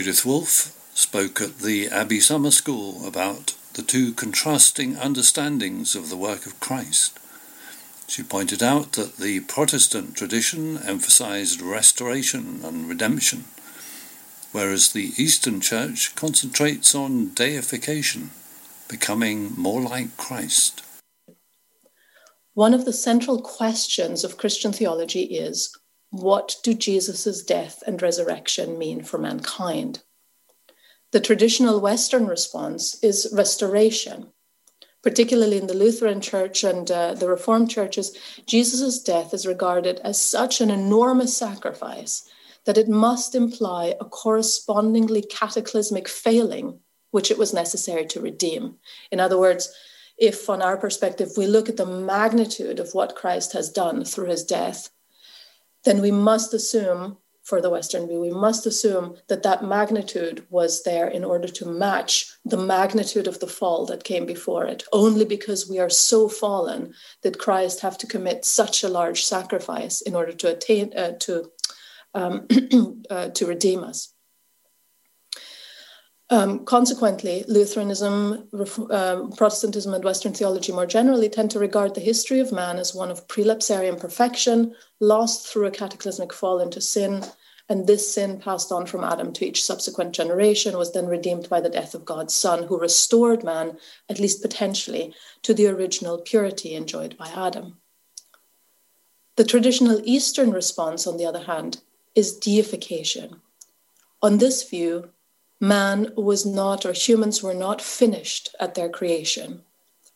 Judith Wolfe spoke at the Abbey Summer School about the two contrasting understandings of the work of Christ. She pointed out that the Protestant tradition emphasized restoration and redemption, whereas the Eastern Church concentrates on deification, becoming more like Christ. One of the central questions of Christian theology is what do Jesus' death and resurrection mean for mankind? The traditional Western response is restoration. Particularly in the Lutheran Church and uh, the Reformed churches, Jesus' death is regarded as such an enormous sacrifice that it must imply a correspondingly cataclysmic failing, which it was necessary to redeem. In other words, if, from our perspective, we look at the magnitude of what Christ has done through his death, then we must assume, for the Western view, we must assume that that magnitude was there in order to match the magnitude of the fall that came before it. Only because we are so fallen did Christ have to commit such a large sacrifice in order to attain uh, to um, uh, to redeem us. Um, consequently, Lutheranism, uh, Protestantism, and Western theology more generally tend to regard the history of man as one of prelapsarian perfection, lost through a cataclysmic fall into sin, and this sin passed on from Adam to each subsequent generation was then redeemed by the death of God's Son, who restored man, at least potentially, to the original purity enjoyed by Adam. The traditional Eastern response, on the other hand, is deification. On this view, man was not, or humans were not finished at their creation.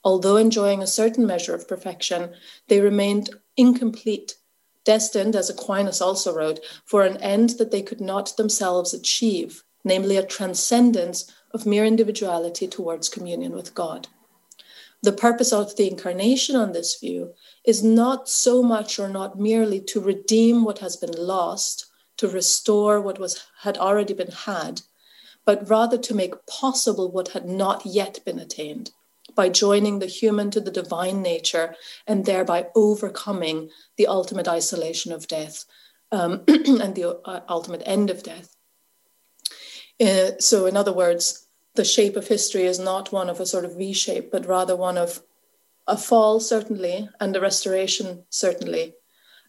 Although enjoying a certain measure of perfection, they remained incomplete, destined, as Aquinas also wrote, for an end that they could not themselves achieve, namely a transcendence of mere individuality towards communion with God. The purpose of the incarnation on this view is not so much or not merely to redeem what has been lost, to restore what was had already been had, but rather to make possible what had not yet been attained by joining the human to the divine nature and thereby overcoming the ultimate isolation of death um, and the uh, ultimate end of death. Uh, so, in other words, the shape of history is not one of a sort of V shape, but rather one of a fall, certainly, and a restoration, certainly,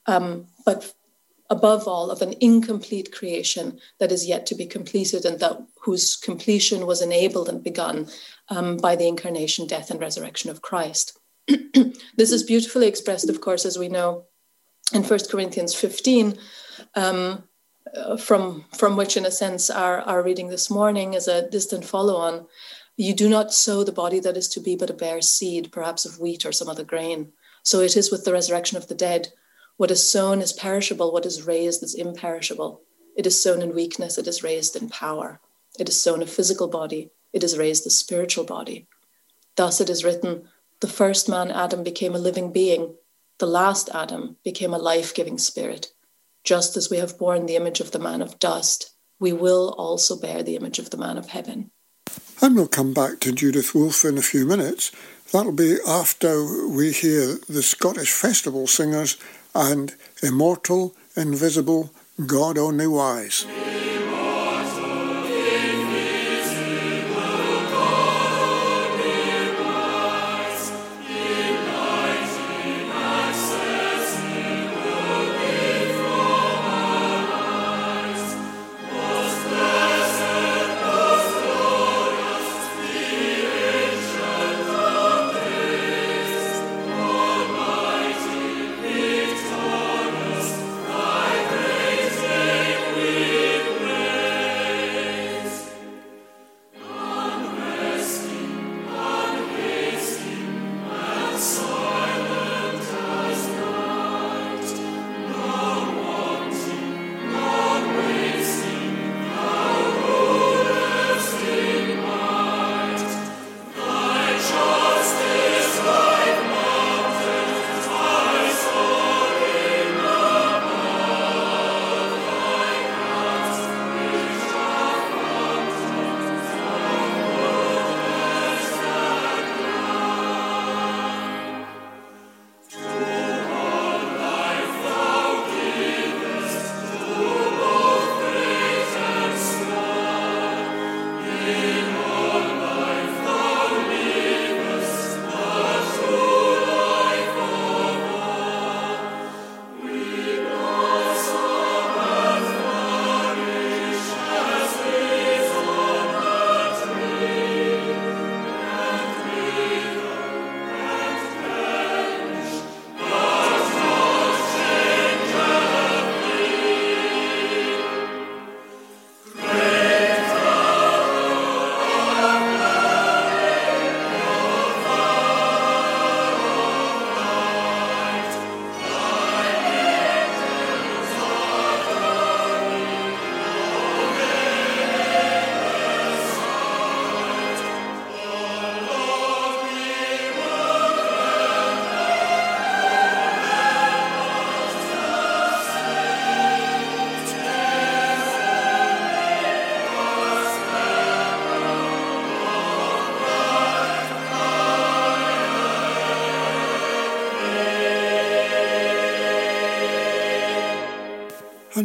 um, but above all, of an incomplete creation that is yet to be completed and that whose completion was enabled and begun um, by the incarnation, death, and resurrection of Christ. this is beautifully expressed, of course, as we know in 1 Corinthians 15, um, uh, from, from which, in a sense, our, our reading this morning is a distant follow on. You do not sow the body that is to be, but a bare seed, perhaps of wheat or some other grain. So it is with the resurrection of the dead. What is sown is perishable, what is raised is imperishable. It is sown in weakness, it is raised in power. It is sown a physical body, it is raised a spiritual body. Thus it is written the first man, Adam, became a living being, the last Adam became a life giving spirit. Just as we have borne the image of the man of dust, we will also bear the image of the man of heaven. And we'll come back to Judith Wolfe in a few minutes. That'll be after we hear the Scottish Festival Singers and immortal, invisible, God only wise.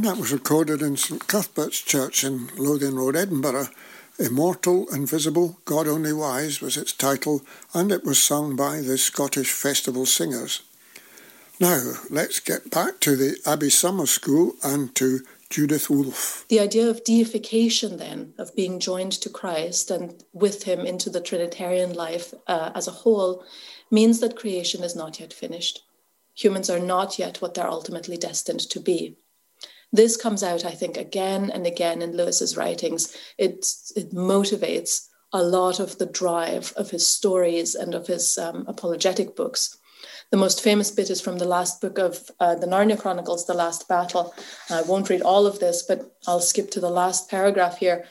And that was recorded in St Cuthbert's Church in Lothian Road, Edinburgh. Immortal, Invisible, God Only Wise was its title, and it was sung by the Scottish Festival Singers. Now, let's get back to the Abbey Summer School and to Judith Wolfe. The idea of deification, then, of being joined to Christ and with him into the Trinitarian life uh, as a whole, means that creation is not yet finished. Humans are not yet what they're ultimately destined to be. This comes out, I think, again and again in Lewis's writings. It, it motivates a lot of the drive of his stories and of his um, apologetic books. The most famous bit is from the last book of uh, the Narnia Chronicles, The Last Battle. I won't read all of this, but I'll skip to the last paragraph here.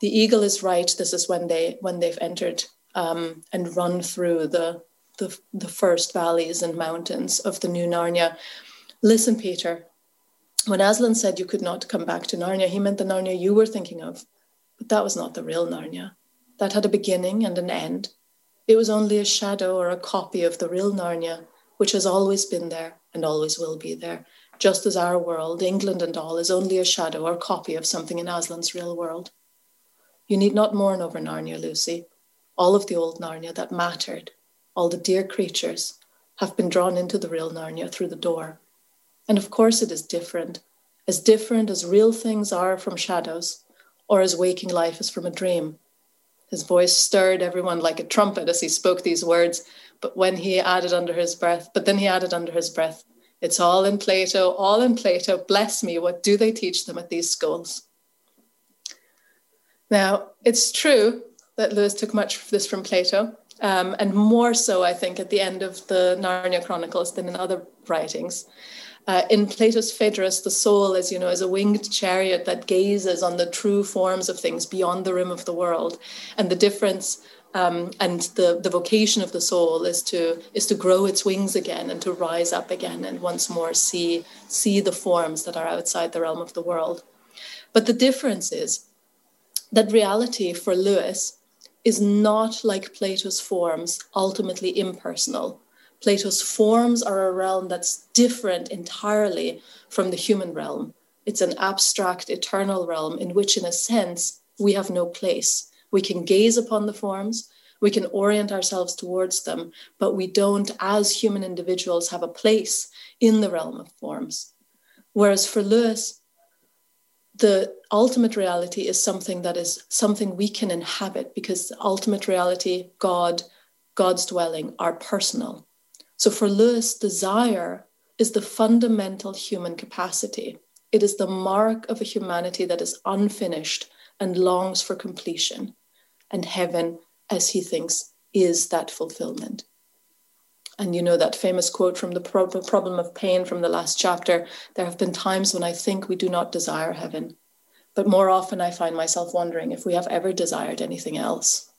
The eagle is right. This is when they when they've entered um, and run through the, the the first valleys and mountains of the new Narnia. Listen, Peter. When Aslan said you could not come back to Narnia, he meant the Narnia you were thinking of. But that was not the real Narnia. That had a beginning and an end. It was only a shadow or a copy of the real Narnia which has always been there and always will be there, just as our world, England and all, is only a shadow or copy of something in Aslan's real world. You need not mourn over Narnia, Lucy. All of the old Narnia that mattered, all the dear creatures, have been drawn into the real Narnia through the door. And of course, it is different, as different as real things are from shadows, or as waking life is from a dream. His voice stirred everyone like a trumpet as he spoke these words, but when he added under his breath, but then he added under his breath, it's all in Plato, all in Plato. Bless me, what do they teach them at these schools? Now, it's true that Lewis took much of this from Plato, um, and more so, I think, at the end of the Narnia Chronicles than in other writings. Uh, in Plato's Phaedrus, the soul, as you know, is a winged chariot that gazes on the true forms of things beyond the rim of the world. And the difference um, and the, the vocation of the soul is to is to grow its wings again and to rise up again and once more see see the forms that are outside the realm of the world. But the difference is that reality for Lewis is not like Plato's forms, ultimately impersonal. Plato's forms are a realm that's different entirely from the human realm. It's an abstract, eternal realm in which, in a sense, we have no place we can gaze upon the forms, we can orient ourselves towards them, but we don't, as human individuals, have a place in the realm of forms. Whereas for Lewis, the ultimate reality is something that is something we can inhabit because ultimate reality, God, God's dwelling, are personal. So for Lewis, desire is the fundamental human capacity. It is the mark of a humanity that is unfinished and longs for completion and heaven, as he thinks, is that fulfillment. And you know that famous quote from the problem of pain from the last chapter there have been times when I think we do not desire heaven, but more often I find myself wondering if we have ever desired anything else.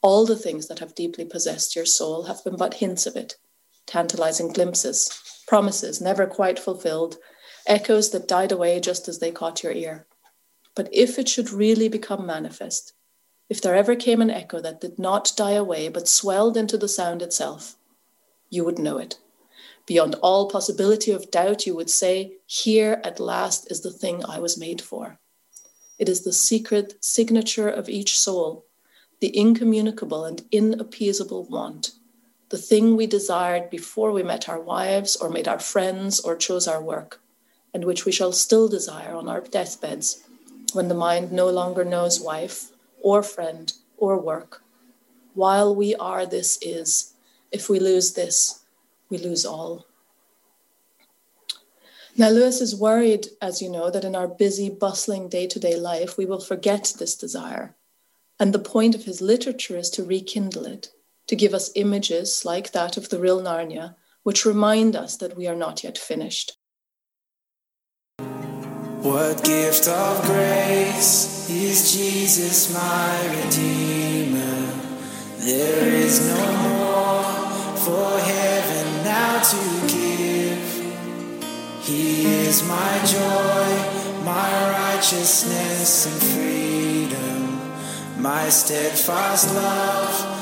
All the things that have deeply possessed your soul have been but hints of it, tantalizing glimpses, promises never quite fulfilled, echoes that died away just as they caught your ear. But if it should really become manifest, if there ever came an echo that did not die away but swelled into the sound itself, you would know it. Beyond all possibility of doubt, you would say, Here at last is the thing I was made for. It is the secret signature of each soul, the incommunicable and inappeasable want, the thing we desired before we met our wives or made our friends or chose our work, and which we shall still desire on our deathbeds when the mind no longer knows wife or friend or work. While we are, this is. If we lose this, we lose all. Now, Lewis is worried, as you know, that in our busy, bustling day to day life, we will forget this desire. And the point of his literature is to rekindle it, to give us images like that of the real Narnia, which remind us that we are not yet finished. What gift of grace is Jesus my Redeemer? There is no more for heaven now to give. He is my joy, my righteousness and freedom, my steadfast love,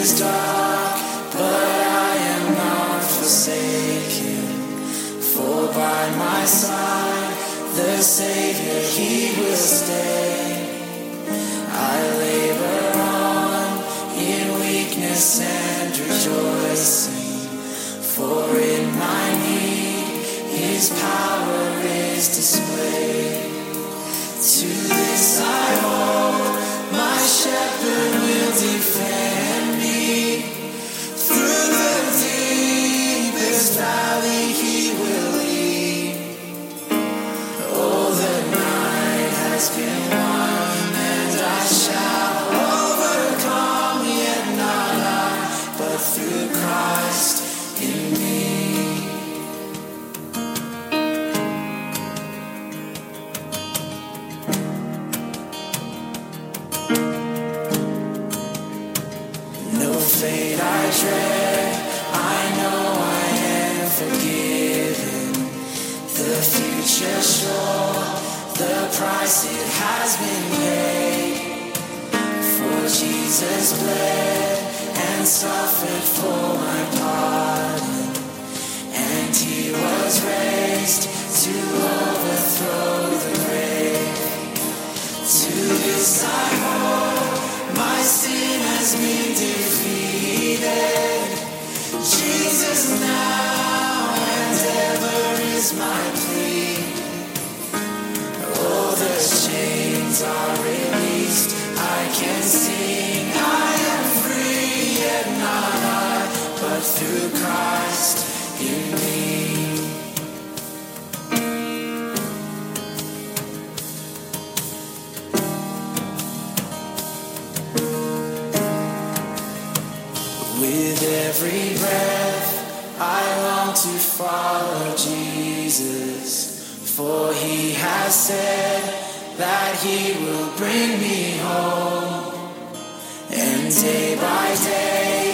is dark, but I am not forsaken. For by my side, the Savior, He will stay. I labor on in weakness and rejoicing. For in my need, His power is displayed. To this I price it has been paid. For Jesus bled and suffered for my pardon, and he was raised to overthrow the grave. To this I hope, my sin has been defeated. Jesus now and ever is my plea. Every breath, I long to follow Jesus, for he has said that he will bring me home. And day by day,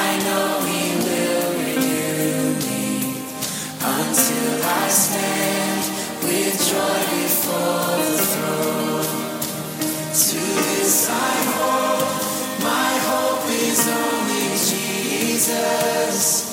I know he will renew me until I stand with joy before the throne. To this I hope, my hope is only Jesus.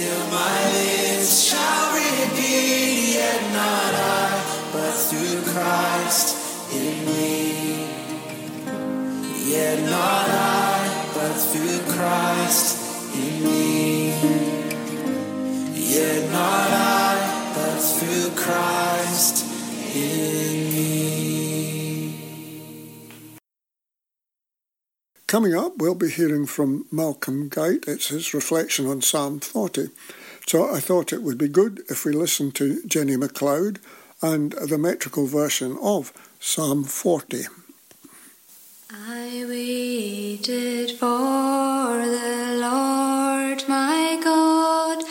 Still my lips shall repeat, yet not I, but through Christ in me. Yet not I, but through Christ in me. Yet not I, but through Christ Coming up, we'll be hearing from Malcolm Guite. It's his reflection on Psalm 40. So I thought it would be good if we listened to Jenny MacLeod and the metrical version of Psalm 40. I waited for the Lord my God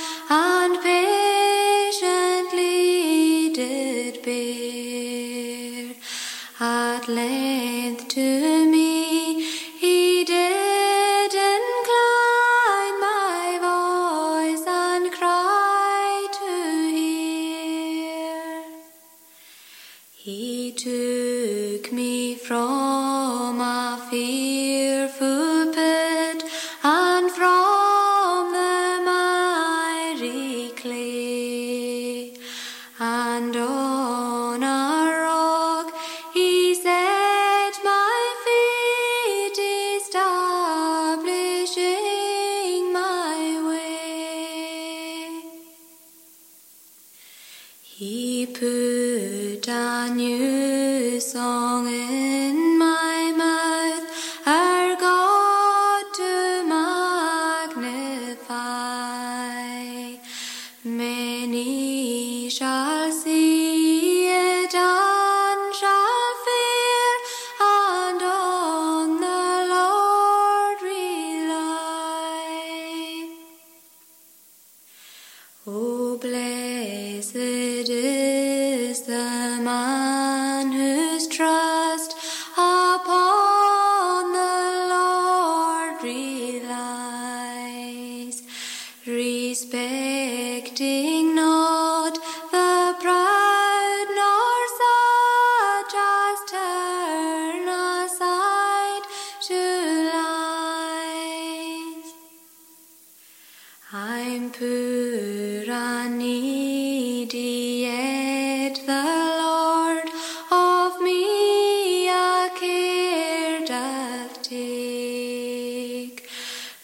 doth take.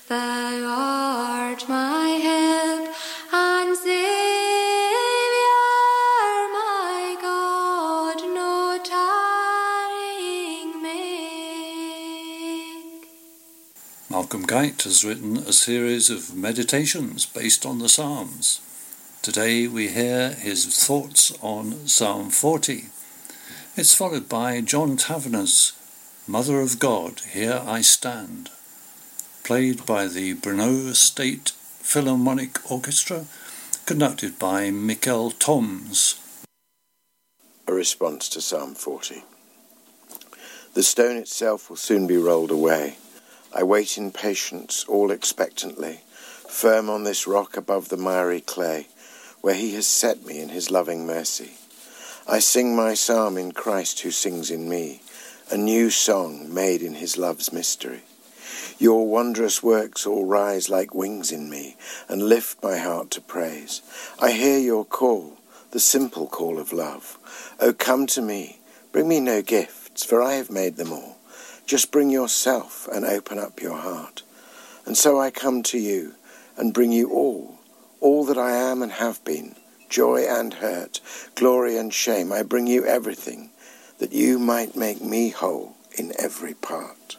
Thou art my help Saviour, my God, no. Malcolm Guite has written a series of meditations based on the Psalms. Today we hear his thoughts on Psalm 40. It's followed by John Tavener's Mother of God, Here I Stand, played by the Brno State Philharmonic Orchestra, conducted by Mikkel Toms. A response to Psalm 40. The stone itself will soon be rolled away. I wait in patience, all expectantly, firm on this rock above the miry clay, where he has set me in his loving mercy. I sing my psalm in Christ who sings in me, a new song made in his love's mystery. Your wondrous works all rise like wings in me and lift my heart to praise. I hear your call, the simple call of love. Oh, come to me, bring me no gifts, for I have made them all. Just bring yourself and open up your heart. And so I come to you and bring you all, all that I am and have been, joy and hurt, glory and shame. I bring you everything, that you might make me whole in every part.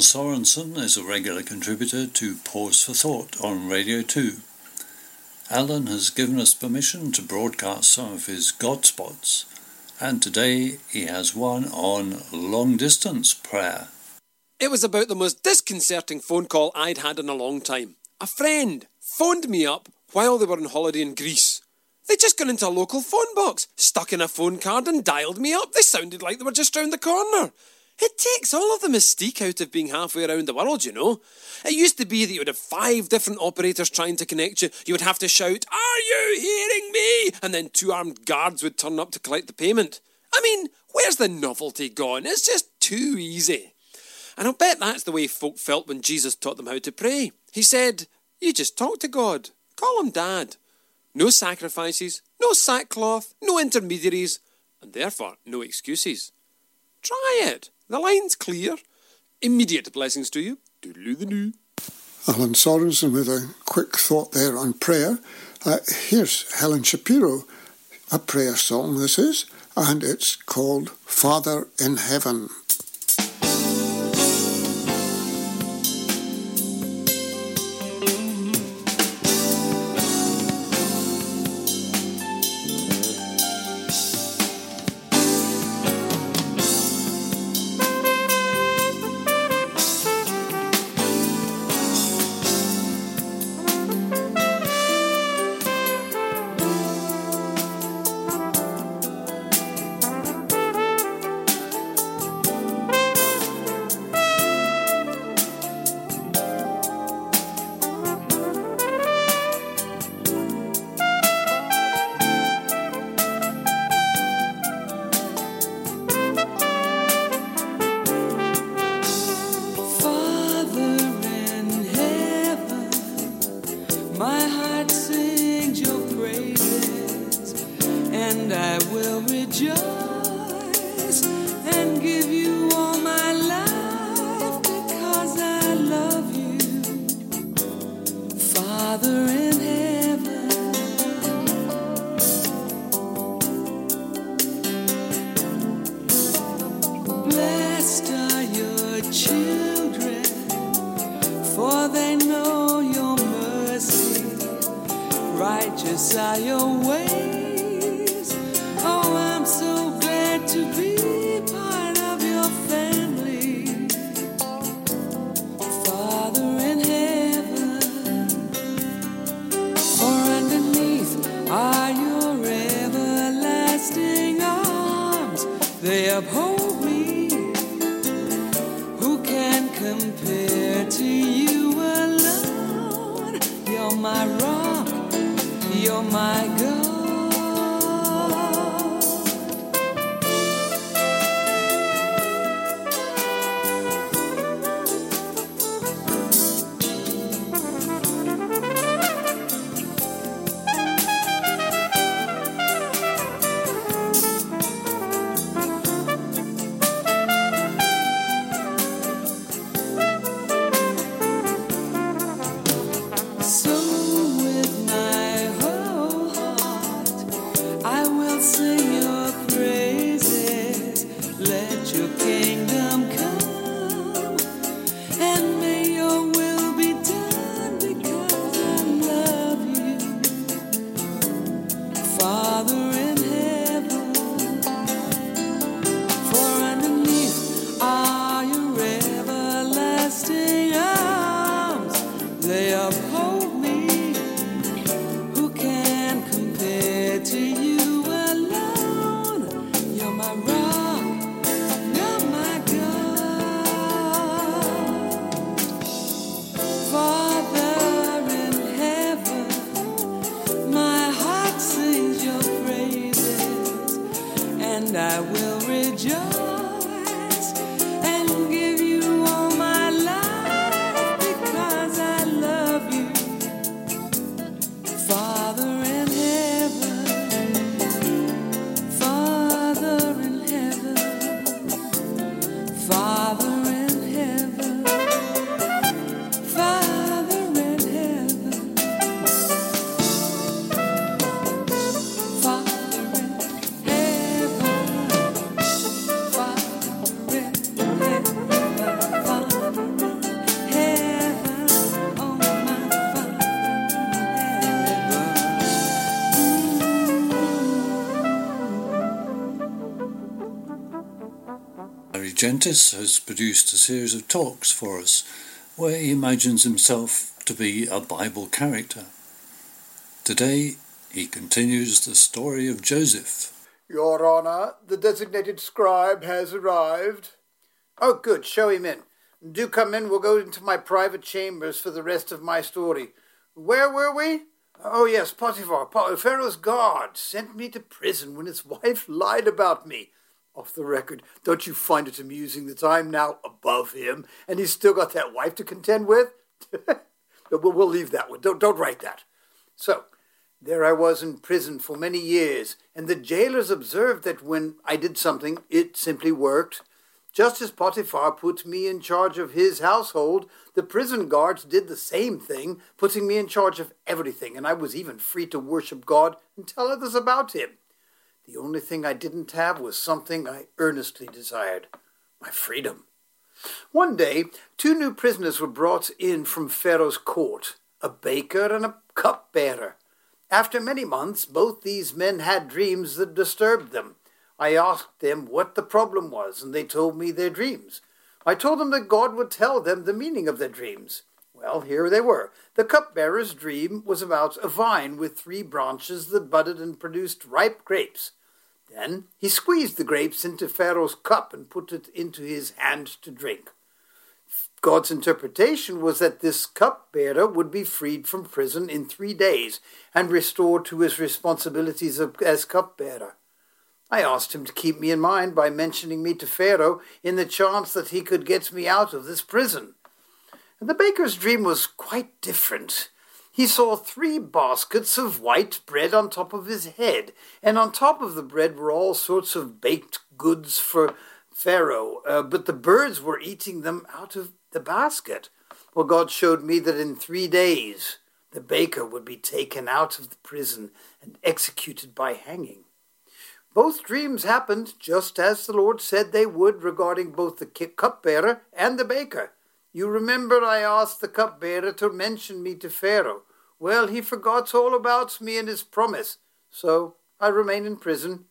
Sorensen is a regular contributor to Pause for Thought on Radio 2. Alan has given us permission to broadcast some of his God spots, and today he has one on long distance prayer. It was about the most disconcerting phone call I'd had in a long time. A friend phoned me up while they were on holiday in Greece. They'd just gone into a local phone box, stuck in a phone card, and dialed me up. They sounded like they were just round the corner. It takes all of the mystique out of being halfway around the world, you know. It used to be that you would have five different operators trying to connect you. You would have to shout, Are you hearing me? And then two armed guards would turn up to collect the payment. I mean, where's the novelty gone? It's just too easy. And I'll bet that's the way folk felt when Jesus taught them how to pray. He said, You just talk to God, call him Dad. No sacrifices, no sackcloth, no intermediaries, and therefore no excuses. Try it. The line's clear. Immediate blessings to you. Doodaloo the new. Alan Sorensen with a quick thought there on prayer. Uh, here's Helen Shapiro, a prayer song this is, and it's called Father in Heaven. You're my God. Gentis has produced a series of talks for us where he imagines himself to be a Bible character. Today, he continues the story of Joseph. Your Honour, the designated scribe has arrived. Oh, good. Show him in. Do come in. We'll go into my private chambers for the rest of my story. Where were we? Oh, yes, Potiphar, Pharaoh's guard, sent me to prison when his wife lied about me. Off the record, don't you find it amusing that I'm now above him and he's still got that wife to contend with? we'll, we'll leave that one. Don't, don't write that. So, there I was in prison for many years, and the jailers observed that when I did something, it simply worked. Just as Potiphar put me in charge of his household, the prison guards did the same thing, putting me in charge of everything, and I was even free to worship God and tell others about Him. The only thing I didn't have was something I earnestly desired my freedom. One day, two new prisoners were brought in from Pharaoh's court a baker and a cupbearer. After many months, both these men had dreams that disturbed them. I asked them what the problem was, and they told me their dreams. I told them that God would tell them the meaning of their dreams. Well, here they were. The cupbearer's dream was about a vine with three branches that budded and produced ripe grapes. Then he squeezed the grapes into Pharaoh's cup and put it into his hand to drink. God's interpretation was that this cupbearer would be freed from prison in three days and restored to his responsibilities as cupbearer. I asked him to keep me in mind by mentioning me to Pharaoh in the chance that he could get me out of this prison. And the baker's dream was quite different. He saw three baskets of white bread on top of his head, and on top of the bread were all sorts of baked goods for Pharaoh, uh, but the birds were eating them out of the basket. Well, God showed me that in three days the baker would be taken out of the prison and executed by hanging. Both dreams happened just as the Lord said they would regarding both the cupbearer and the baker. You remember I asked the cupbearer to mention me to Pharaoh. Well, he forgot all about me and his promise, so I remain in prison.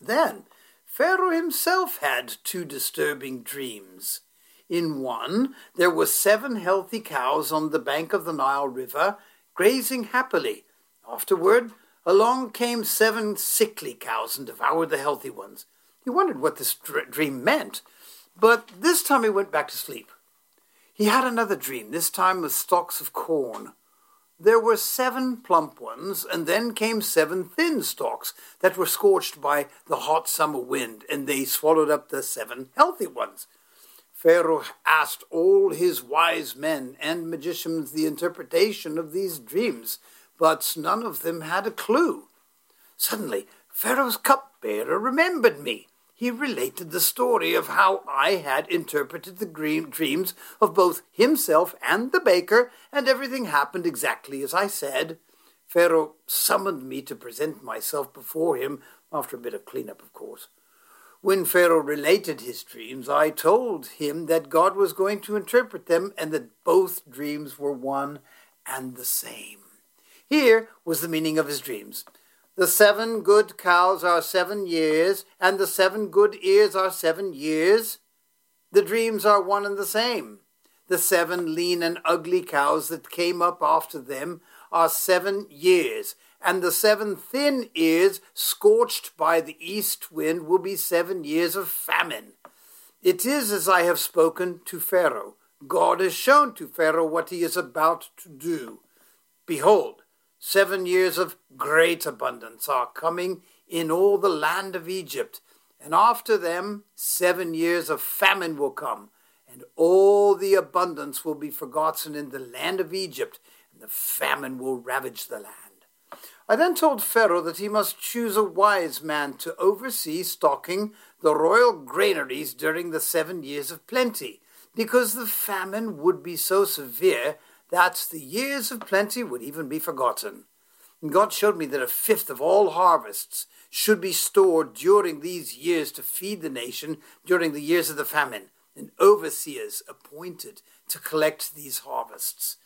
Then Pharaoh himself had two disturbing dreams. In one, there were seven healthy cows on the bank of the Nile River, grazing happily. Afterward, Along came seven sickly cows and devoured the healthy ones. He wondered what this dream meant, but this time he went back to sleep. He had another dream, this time with stalks of corn. There were seven plump ones, and then came seven thin stalks that were scorched by the hot summer wind, and they swallowed up the seven healthy ones. Pharaoh asked all his wise men and magicians the interpretation of these dreams but none of them had a clue. Suddenly, Pharaoh's cupbearer remembered me. He related the story of how I had interpreted the dreams of both himself and the baker, and everything happened exactly as I said. Pharaoh summoned me to present myself before him, after a bit of cleanup, of course. When Pharaoh related his dreams, I told him that God was going to interpret them and that both dreams were one and the same. Here was the meaning of his dreams. The seven good cows are seven years, and the seven good ears are seven years. The dreams are one and the same. The seven lean and ugly cows that came up after them are seven years, and the seven thin ears scorched by the east wind will be seven years of famine. It is as I have spoken to Pharaoh. God has shown to Pharaoh what he is about to do. Behold, Seven years of great abundance are coming in all the land of Egypt, and after them seven years of famine will come, and all the abundance will be forgotten in the land of Egypt, and the famine will ravage the land. I then told Pharaoh that he must choose a wise man to oversee stocking the royal granaries during the seven years of plenty, because the famine would be so severe that the years of plenty would even be forgotten. And God showed me that a fifth of all harvests should be stored during these years to feed the nation during the years of the famine, and overseers appointed to collect these harvests.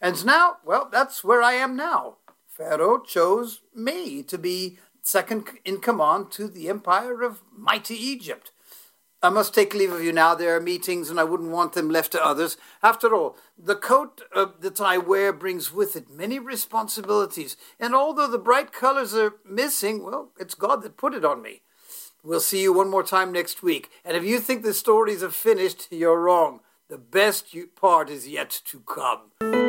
And now, well, that's where I am now. Pharaoh chose me to be second in command to the empire of mighty Egypt. I must take leave of you now. There are meetings, and I wouldn't want them left to others. After all, the coat uh, that I wear brings with it many responsibilities, and although the bright colors are missing, well, it's God that put it on me. We'll see you one more time next week, and if you think the stories are finished, you're wrong. The best part is yet to come.